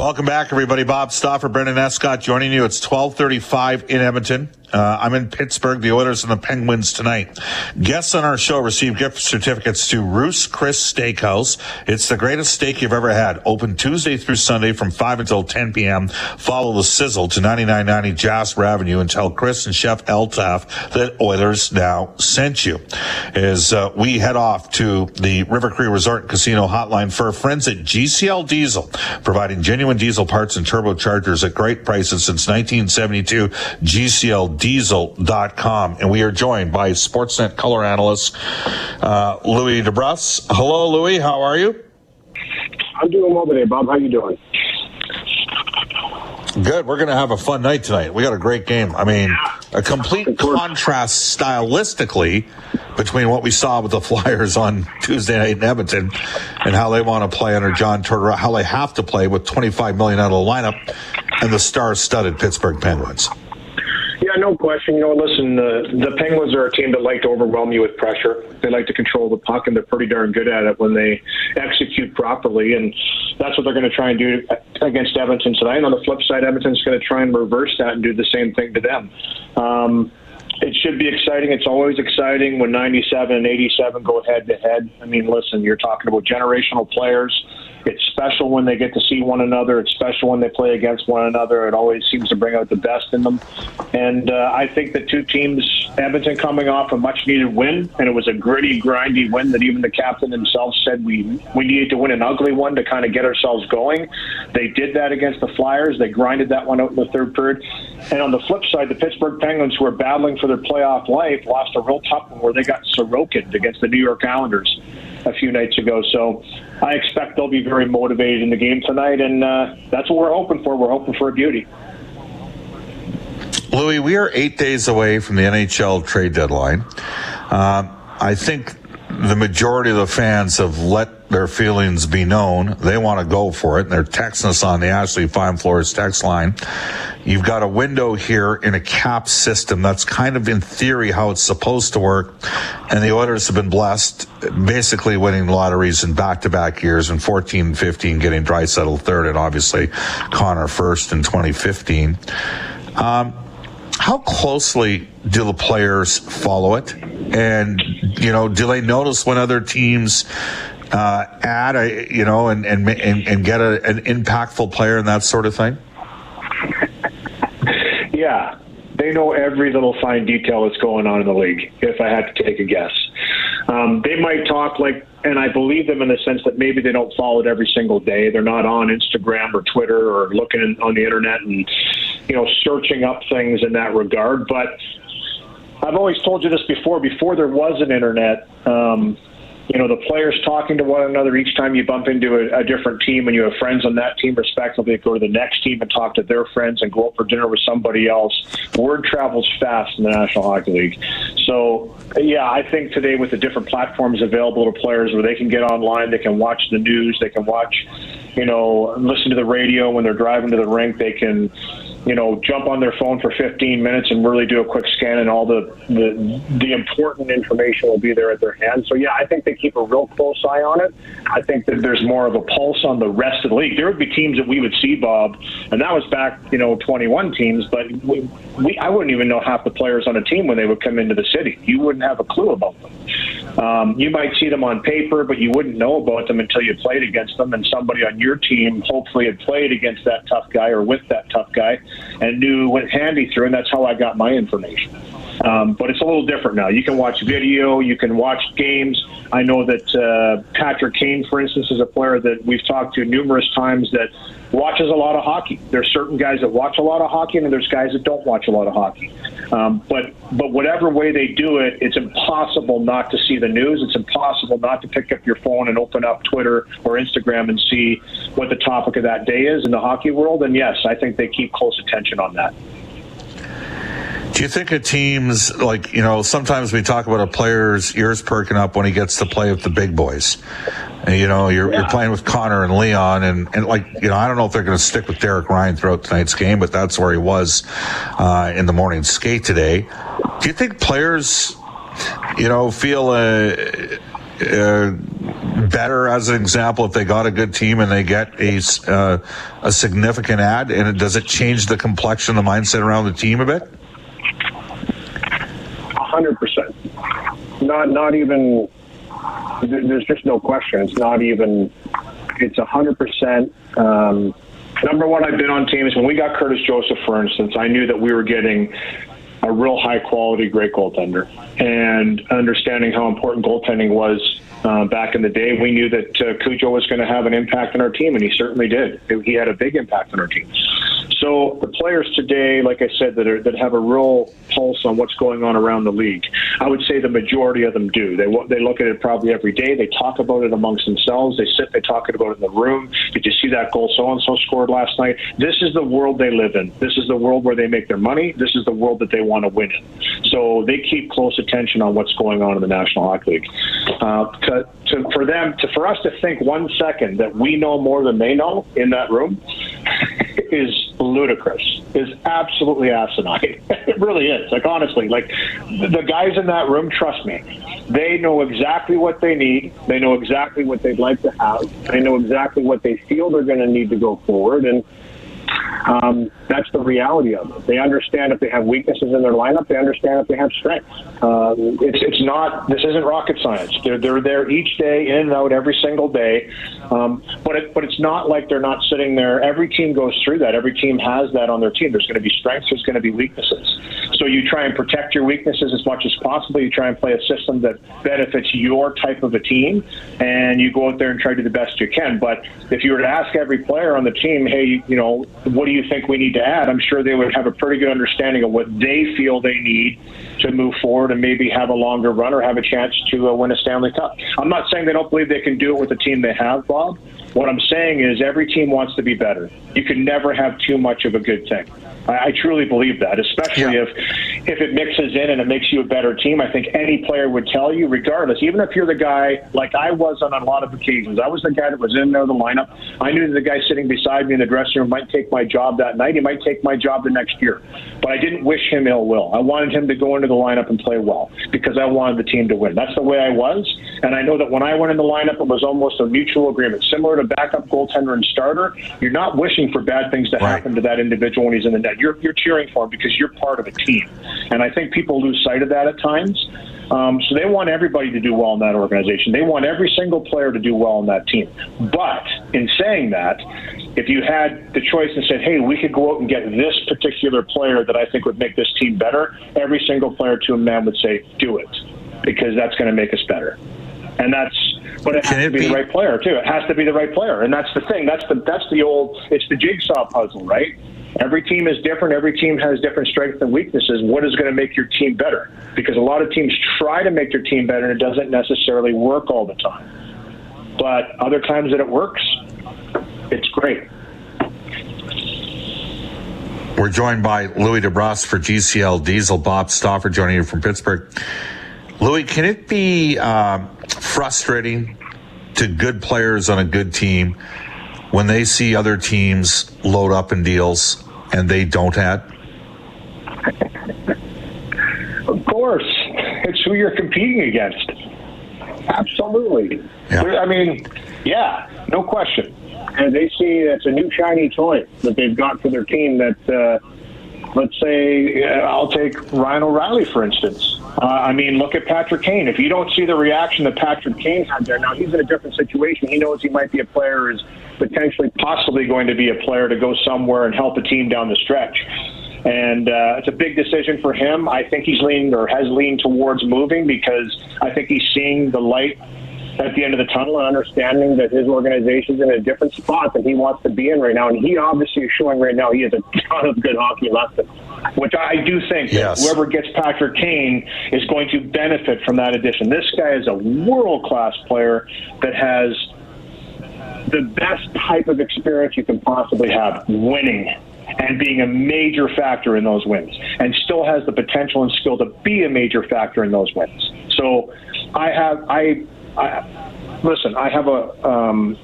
Welcome back, everybody. Bob Stauffer, Brendan Escott joining you. It's 1235 in Edmonton. Uh, I'm in Pittsburgh, the Oilers and the Penguins tonight. Guests on our show receive gift certificates to Ruth's Chris Steakhouse. It's the greatest steak you've ever had. Open Tuesday through Sunday from 5 until 10 p.m. Follow the sizzle to 9990 Jasper Avenue and tell Chris and Chef Eltaf that Oilers now sent you. As uh, we head off to the River Cree Resort and Casino hotline for friends at GCL Diesel, providing genuine diesel parts and turbochargers at great prices since 1972. GCLDiesel.com. And we are joined by Sportsnet color analyst uh, Louis DeBrusk. Hello, Louis. How are you? I'm doing well today, Bob. How are you doing? Good. We're going to have a fun night tonight. We got a great game. I mean, a complete contrast stylistically between what we saw with the Flyers on Tuesday night in Edmonton and how they want to play under John Tortorella, how they have to play with 25 million out of the lineup and the star-studded Pittsburgh Penguins. Yeah, no question. You know, listen, the the Penguins are a team that like to overwhelm you with pressure. They like to control the puck, and they're pretty darn good at it when they execute properly. And that's what they're going to try and do against Edmonton tonight. On the flip side, Edmonton's going to try and reverse that and do the same thing to them. Um, it should be exciting. It's always exciting when 97 and 87 go head to head. I mean, listen, you're talking about generational players. It's special when they get to see one another. It's special when they play against one another. It always seems to bring out the best in them. And uh, I think the two teams, Edmonton coming off a much needed win, and it was a gritty, grindy win that even the captain himself said we, we needed to win an ugly one to kind of get ourselves going. They did that against the Flyers. They grinded that one out in the third period. And on the flip side, the Pittsburgh Penguins, who are battling for their playoff life, lost a real tough one where they got Sorokin against the New York Islanders a few nights ago. So I expect they'll be very motivated in the game tonight, and uh, that's what we're hoping for. We're hoping for a beauty. Louis, we are eight days away from the NHL trade deadline. Um, I think the majority of the fans have let their feelings be known. They want to go for it. And they're texting us on the Ashley Fine Floors text line. You've got a window here in a cap system. That's kind of in theory how it's supposed to work. And the Oilers have been blessed basically winning lotteries in back to back years in 14 and 15, getting Draisaitl third and obviously Connor first in 2015. Um, how closely do the players follow it? And, you know, do they notice when other teams uh, add, a, you know, and, and, and, and get a, an impactful player and that sort of thing? Yeah, they know every little fine detail that's going on in the league. If I had to take a guess, um, they might talk like, and I believe them in the sense that maybe they don't follow it every single day. They're not on Instagram or Twitter or looking on the internet and you know searching up things in that regard. But I've always told you this before. Before there was an internet. Um, you know, the players talking to one another each time you bump into a, a different team and you have friends on that team, respectively, go to the next team and talk to their friends and go out for dinner with somebody else. Word travels fast in the National Hockey League. So, yeah, I think today with the different platforms available to players where they can get online, they can watch the news, they can watch, you know, listen to the radio when they're driving to the rink, they can you know, jump on their phone for 15 minutes and really do a quick scan, and all the the, the important information will be there at their hands. So yeah, I think they keep a real close eye on it. I think that there's more of a pulse on the rest of the league. There would be teams that we would see, Bob, and that was back, you know, 21 teams, but we, we I wouldn't even know half the players on a team when they would come into the city. You wouldn't have a clue about them. Um, you might see them on paper, but you wouldn't know about them until you played against them, and somebody on your team hopefully had played against that tough guy or with that tough guy and knew what handy through, and that's how I got my information. Um, but it's a little different now. You can watch video, you can watch games. I know that uh, Patrick Kane, for instance, is a player that we've talked to numerous times that watches a lot of hockey. There's certain guys that watch a lot of hockey, and there's guys that don't watch a lot of hockey. Um, but but whatever way they do it, it's impossible not to see the news. It's impossible not to pick up your phone and open up Twitter or Instagram and see what the topic of that day is in the hockey world. And yes, I think they keep close attention on that. Do you think of teams like, you know, sometimes we talk about a player's ears perking up when he gets to play with the big boys. And, you know, you're, yeah. you're playing with Connor and Leon, and, and like, you know, I don't know if they're going to stick with Derek Ryan throughout tonight's game, but that's where he was uh, in the morning skate today. Do you think players, you know, feel uh, uh, better as an example if they got a good team and they get a uh, a significant ad, and it, does it change the complexion, the mindset around the team a bit? hundred percent. Not not even. There's just no question. It's not even. It's a hundred percent. Um, number one, I've been on teams when we got Curtis Joseph, for instance. I knew that we were getting a real high quality, great goaltender, and understanding how important goaltending was uh, back in the day, we knew that uh, Cujo was going to have an impact on our team, and he certainly did. He had a big impact on our team. So the players today, like I said, that are, that have a real pulse on what's going on around the league, I would say the majority of them do. They they look at it probably every day. They talk about it amongst themselves. They sit, they talk about it in the room. Did you see that goal so and so scored last night? This is the world they live in. This is the world where they make their money. This is the world that they want to win in. So they keep close attention on what's going on in the National Hockey League. Uh, to, to, for them, to, for us to think one second that we know more than they know in that room is ludicrous. Is absolutely asinine. it really is. Like honestly, like the guys in that room, trust me, they know exactly what they need. They know exactly what they'd like to have. They know exactly what they feel they're going to need to go forward, and um, that's the reality of it. They understand if they have weaknesses in their lineup. They understand if they have strengths. Um, it's it's not. This isn't rocket science. They're they're there each day, in and out, every single day. Um, but it, but it's not like they're not sitting there. Every team goes through that. Every team has that on their team. There's going to be strengths. There's going to be weaknesses. So you try and protect your weaknesses as much as possible. You try and play a system that benefits your type of a team, and you go out there and try to do the best you can. But if you were to ask every player on the team, hey, you know, what do you think we need to add? I'm sure they would have a pretty good understanding of what they feel they need to move forward and maybe have a longer run or have a chance to uh, win a Stanley Cup. I'm not saying they don't believe they can do it with the team they have, Bob. What I'm saying is every team wants to be better. You can never have too much of a good thing. I, I truly believe that, especially yeah. if if it mixes in and it makes you a better team. I think any player would tell you, regardless, even if you're the guy like I was on a lot of occasions. I was the guy that was in there the lineup. I knew that the guy sitting beside me in the dressing room might take my job that night. He might take my job the next year, but I didn't wish him ill will. I wanted him to go into the lineup and play well because I wanted the team to win. That's the way I was, and I know that when I went in the lineup, it was almost a mutual agreement, similar to backup goaltender and starter. You're not wishing for bad things to right. happen to that individual when he's in the net. You're you're cheering for because you're part of a team. And I think people lose sight of that at times. Um, so they want everybody to do well in that organization. They want every single player to do well in that team. But in saying that, if you had the choice and said, hey, we could go out and get this particular player that I think would make this team better, every single player to a man would say, do it, because that's going to make us better. And that's, but it has to be, be the right player too. It has to be the right player, and that's the thing. That's the that's the old. It's the jigsaw puzzle, right? Every team is different. Every team has different strengths and weaknesses. What is going to make your team better? Because a lot of teams try to make their team better, and it doesn't necessarily work all the time. But other times that it works, it's great. We're joined by Louis DeBrusk for GCL Diesel. Bob Stauffer joining you from Pittsburgh. Louis, can it be uh, frustrating to good players on a good team when they see other teams load up in deals and they don't add? Of course, it's who you're competing against. Absolutely. Yeah. I mean, yeah, no question. And they see it's a new shiny toy that they've got for their team. That uh, let's say uh, I'll take Ryan O'Reilly for instance. Uh, I mean, look at Patrick Kane. If you don't see the reaction that Patrick Kane had there, now he's in a different situation. He knows he might be a player, is potentially, possibly going to be a player to go somewhere and help a team down the stretch. And uh, it's a big decision for him. I think he's leaning or has leaned towards moving because I think he's seeing the light at the end of the tunnel and understanding that his organization's in a different spot that he wants to be in right now. And he obviously is showing right now he has a ton of good hockey left in him, which I do think Yes. that whoever gets Patrick Kane is going to benefit from that addition. This guy is a world class player that has the best type of experience you can possibly have winning and being a major factor in those wins and still has the potential and skill to be a major factor in those wins so i have i, I listen i have a um,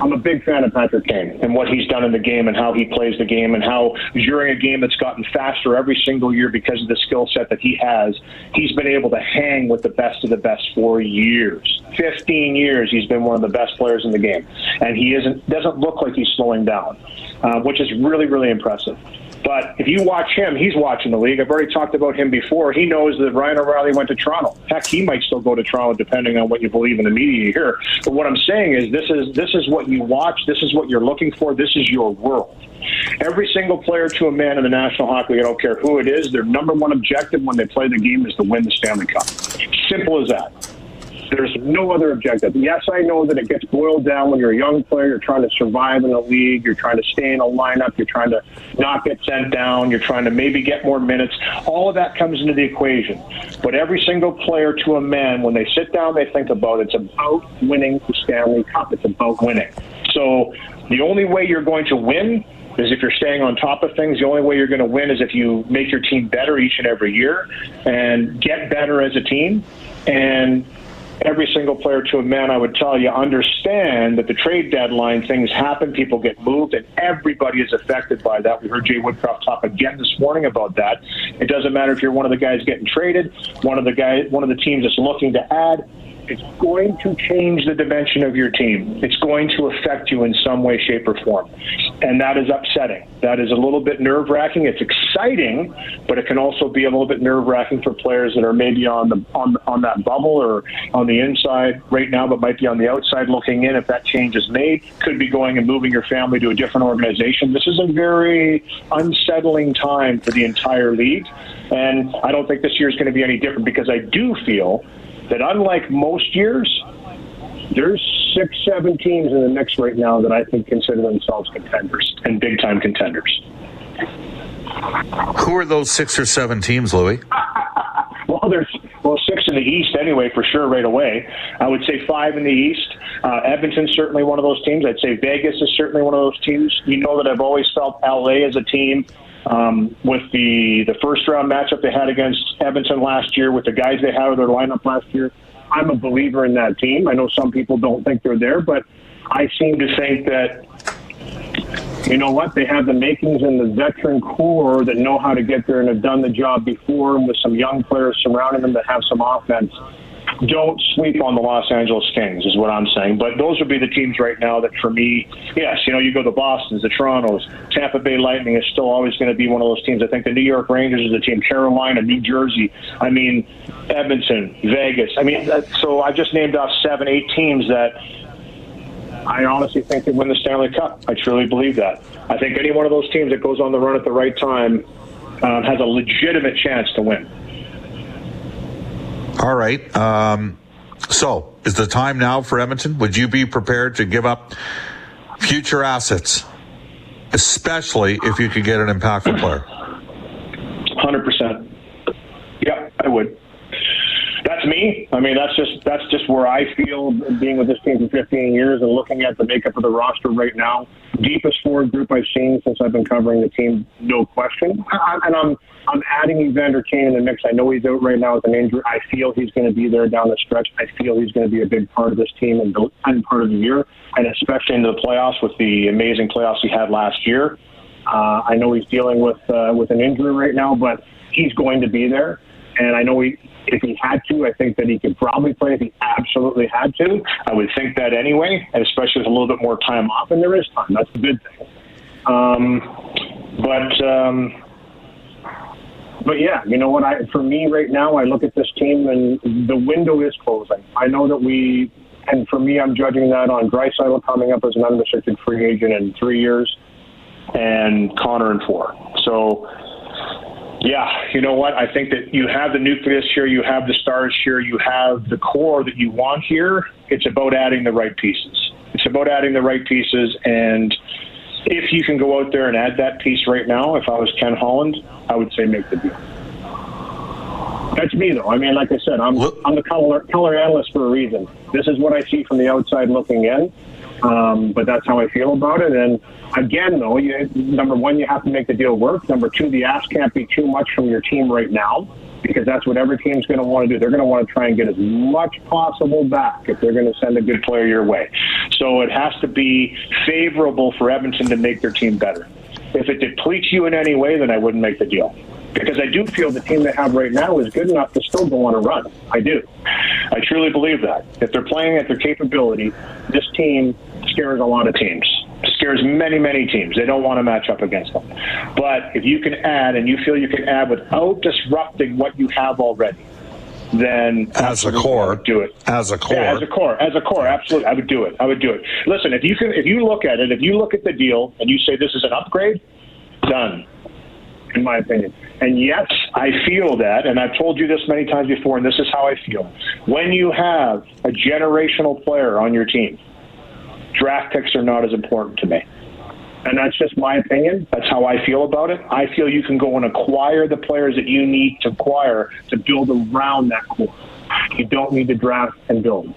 I'm a big fan of Patrick Kane and what he's done in the game and how he plays the game and how during a game that's gotten faster every single year because of the skill set that he has, he's been able to hang with the best of the best for years. 15 years he's been one of the best players in the game. And he isn't doesn't look like he's slowing down, uh, which is really, really impressive. But if you watch him, he's watching the league. I've already talked about him before. He knows that Ryan O'Reilly went to Toronto. Heck, he might still go to Toronto depending on what you believe in the media you hear. But what I'm saying is this is this is what you watch, this is what you're looking for, this is your world. Every single player to a man in the National Hockey League, I don't care who it is, their number one objective when they play the game is to win the Stanley Cup. Simple as that. There's no other objective. Yes, I know that it gets boiled down when you're a young player, you're trying to survive in the league, you're trying to stay in a lineup, you're trying to not get sent down, you're trying to maybe get more minutes. All of that comes into the equation. But every single player to a man, when they sit down, they think about it, it's about winning the Stanley Cup. It's about winning. So the only way you're going to win is if you're staying on top of things. The only way you're going to win is if you make your team better each and every year and get better as a team. And every single player to a man, I would tell you, understand that the trade deadline things happen, people get moved, and everybody is affected by that. We heard Jay Woodcroft talk again this morning about that. It doesn't matter if you're one of the guys getting traded, one of the guys, one of the teams that's looking to add. It's going to change the dimension of your team. It's going to affect you in some way, shape, or form. And that is upsetting. That is a little bit nerve wracking. It's exciting, but it can also be a little bit nerve wracking for players that are maybe on the on on that bubble or on the inside right now, but might be on the outside looking in. If that change is made, could be going and moving your family to a different organization. This is a very unsettling time for the entire league, and I don't think this year is going to be any different because I do feel that unlike most years, there's six, seven teams in the mix right now that I think consider themselves contenders and big time contenders. Who are those six or seven teams, Louis? Well, there's well six in the East anyway, for sure, right away. I would say five in the East. Uh, Edmonton's certainly one of those teams. I'd say Vegas is certainly one of those teams. You know that I've always felt LA as a team. Um, with the the first round matchup they had against Edmonton last year, with the guys they had in their lineup last year, I'm a believer in that team. I know some people don't think they're there, but I seem to think that you know what? They have the makings and the veteran core that know how to get there and have done the job before, and with some young players surrounding them that have some offense. Don't sleep on the Los Angeles Kings, is what I'm saying. But those would be the teams right now that, for me, yes, you know, you go the Boston's, the Toronto's, Tampa Bay Lightning is still always going to be one of those teams. I think the New York Rangers is a team, Carolina, New Jersey. I mean, Edmonton, Vegas. I mean, that, so I just named off seven, eight teams that I honestly think they win the Stanley Cup. I truly believe that. I think any one of those teams that goes on the run at the right time um, has a legitimate chance to win. All right. Um, so is the time now for Edmonton? Would you be prepared to give up future assets, especially if you could get an impactful player? 100%. That's me. I mean, that's just that's just where I feel being with this team for 15 years and looking at the makeup of the roster right now. Deepest forward group I've seen since I've been covering the team, no question. I, and I'm I'm adding Evander Kane in the mix. I know he's out right now with an injury. I feel he's going to be there down the stretch. I feel he's going to be a big part of this team and and part of the year, and especially into the playoffs with the amazing playoffs he had last year. Uh, I know he's dealing with uh, with an injury right now, but he's going to be there. And I know he, if he had to, I think that he could probably play if he absolutely had to. I would think that anyway, and especially with a little bit more time off, and there is time. That's a good thing. Um, but um, but yeah, you know what? I for me right now, I look at this team and the window is closing. I know that we, and for me, I'm judging that on Draisaitl coming up as an unrestricted free agent in three years, and Connor in four. So. Yeah, you know what? I think that you have the nucleus here, you have the stars here, you have the core that you want here. It's about adding the right pieces. It's about adding the right pieces, and if you can go out there and add that piece right now, if I was Ken Holland, I would say make the deal. That's me, though. I mean, like I said, I'm I'm the color color analyst for a reason. This is what I see from the outside looking in. Um, but that's how I feel about it. And again, though, you, number one, you have to make the deal work. Number two, the ask can't be too much from your team right now because that's what every team's going to want to do. They're going to want to try and get as much possible back if they're going to send a good player your way. So it has to be favorable for Edmonton to make their team better. If it depletes you in any way, then I wouldn't make the deal. Because I do feel the team they have right now is good enough to still go on a run. I do. I truly believe that. If they're playing at their capability, this team scares a lot of teams scares many, many teams. They don't want to match up against them. But if you can add, and you feel you can add without disrupting what you have already, then as a core, do it. As a core, yeah, as a core, as a core, absolutely, I would do it. I would do it. Listen, if you can, if you look at it, if you look at the deal and you say this is an upgrade, done. In my opinion. And yes, I feel that, and I've told you this many times before, and this is how I feel. When you have a generational player on your team, draft picks are not as important to me. And that's just my opinion. That's how I feel about it. I feel you can go and acquire the players that you need to acquire to build around that core. You don't need to draft and build.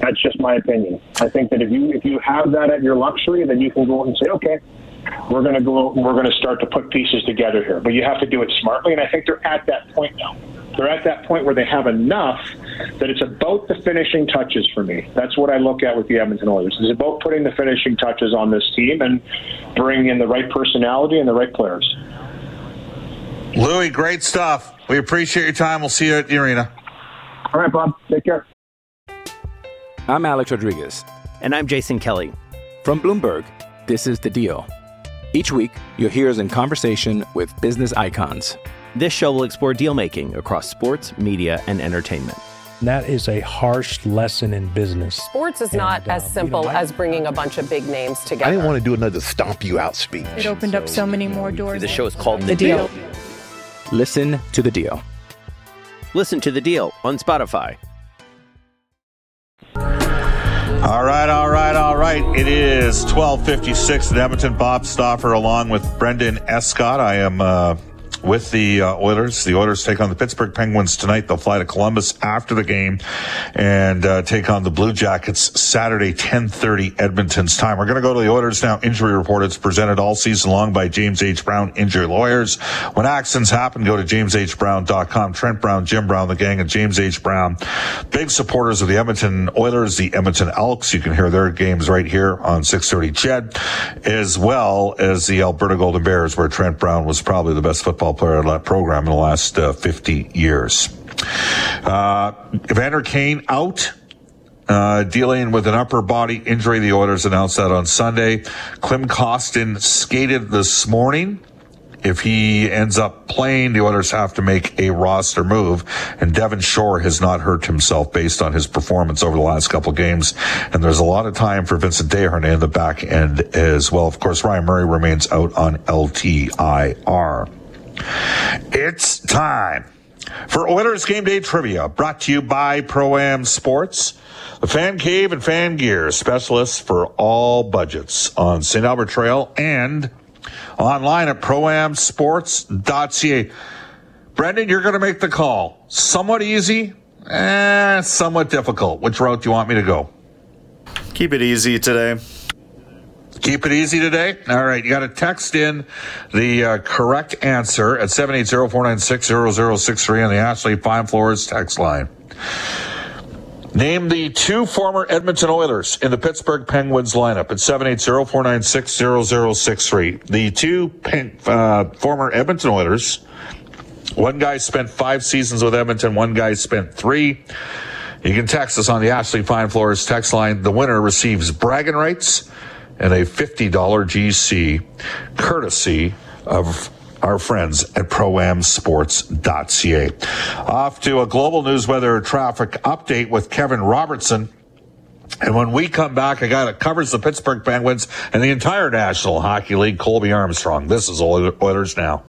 That's just my opinion. I think that if you if you have that at your luxury, then you can go and say, okay, we're going to go. We're going to start to put pieces together here. But you have to do it smartly, and I think they're at that point now. They're at that point where they have enough that it's about the finishing touches for me. That's what I look at with the Edmonton Oilers. It's about putting the finishing touches on this team and bringing in the right personality and the right players. Louis, great stuff. We appreciate your time. We'll see you at the arena. All right, Bob. Take care. I'm Alex Rodriguez. And I'm Jason Kelly. From Bloomberg, this is The Deal. Each week, you'll hear us in conversation with business icons. This show will explore deal making across sports, media, and entertainment. That is a harsh lesson in business. Sports is not And, uh, as simple you know, I- as bringing a bunch of big names together. I didn't want to do another stomp you out speech. It opened up so many more doors. The show is called The Deal. Listen to The Deal. Listen to The Deal on Spotify. All right, all right, all right. It is 1256 in Edmonton. Bob Stauffer along with Brendan Escott. I am uh, with the uh, Oilers. The Oilers take on the Pittsburgh Penguins tonight. They'll fly to Columbus after the game and uh, take on the Blue Jackets Saturday, 1030 Edmonton's time. We're going to go to the Oilers now. Injury report. It's presented all season long by James H. Brown Injury Lawyers. When accidents happen, go to jameshbrown.com. Trent Brown, Jim Brown, the gang at James H. Brown. Big supporters of the Edmonton Oilers, the Edmonton Elks. You can hear their games right here on 630 Ched, as well as the Alberta Golden Bears, where Trent Brown was probably the best football player in that program in the last uh, 50 years. Uh, Evander Kane out. Uh, dealing with an upper body injury. The Oilers announced that on Sunday. Klim Kostin skated this morning. If he ends up playing, the Oilers have to make a roster move. And Devin Shore has not hurt himself based on his performance over the last couple games. And there's a lot of time for Vincent Desharnais in the back end as well. Of course, Ryan Murray remains out on LTIR. It's time for Oilers Game Day Trivia, brought to you by Pro-Am Sports, the Fan Cave and Fan Gear specialists for all budgets on St. Albert Trail and online at proamsports.ca. Brendan, you're going to make the call. Somewhat easy, eh, somewhat difficult. Which route do you want me to go? Keep it easy today. Keep it easy today. All right. You got to text in the uh, correct answer at 780-496-0063 on the Ashley Fine Floors text line. Name the two former Edmonton Oilers in the Pittsburgh Penguins lineup at 780-496-0063. The two uh, former Edmonton Oilers, one guy spent five seasons with Edmonton, one guy spent three. You can text us on the Ashley Fine Floors text line. The winner receives bragging rights and a $50 GC courtesy of our friends at proamsports.ca. Off to a global news weather traffic update with Kevin Robertson. And when we come back, a guy that covers the Pittsburgh Penguins and the entire National Hockey League, Colby Armstrong. This is Oilers Now.